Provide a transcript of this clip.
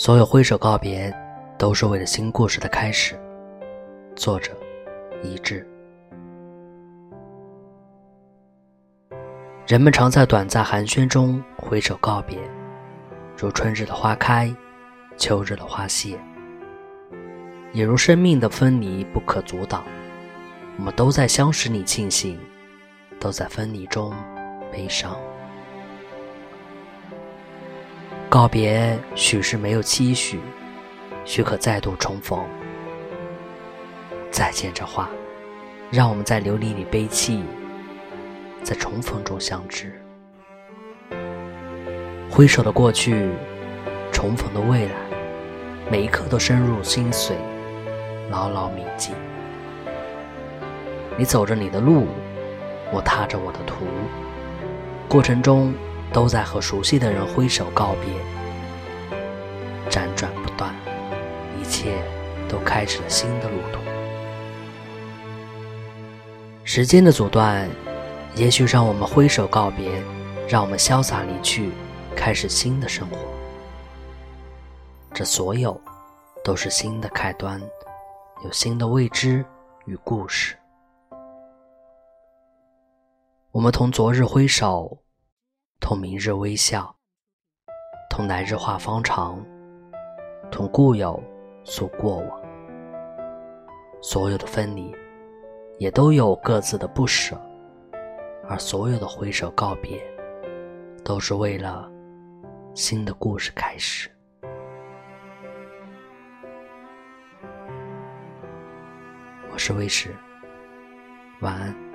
所有挥手告别，都是为了新故事的开始。作者：一致。人们常在短暂寒暄中挥手告别，如春日的花开，秋日的花谢，也如生命的分离不可阻挡。我们都在相识里庆幸，都在分离中悲伤。告别许是没有期许，许可再度重逢。再见这话，让我们在流离里悲泣，在重逢中相知。挥手的过去，重逢的未来，每一刻都深入心髓，牢牢铭记。你走着你的路，我踏着我的途，过程中。都在和熟悉的人挥手告别，辗转不断，一切都开始了新的路途。时间的阻断，也许让我们挥手告别，让我们潇洒离去，开始新的生活。这所有，都是新的开端，有新的未知与故事。我们同昨日挥手。同明日微笑，同来日话方长，同故友诉过往。所有的分离，也都有各自的不舍，而所有的挥手告别，都是为了新的故事开始。我是魏石，晚安。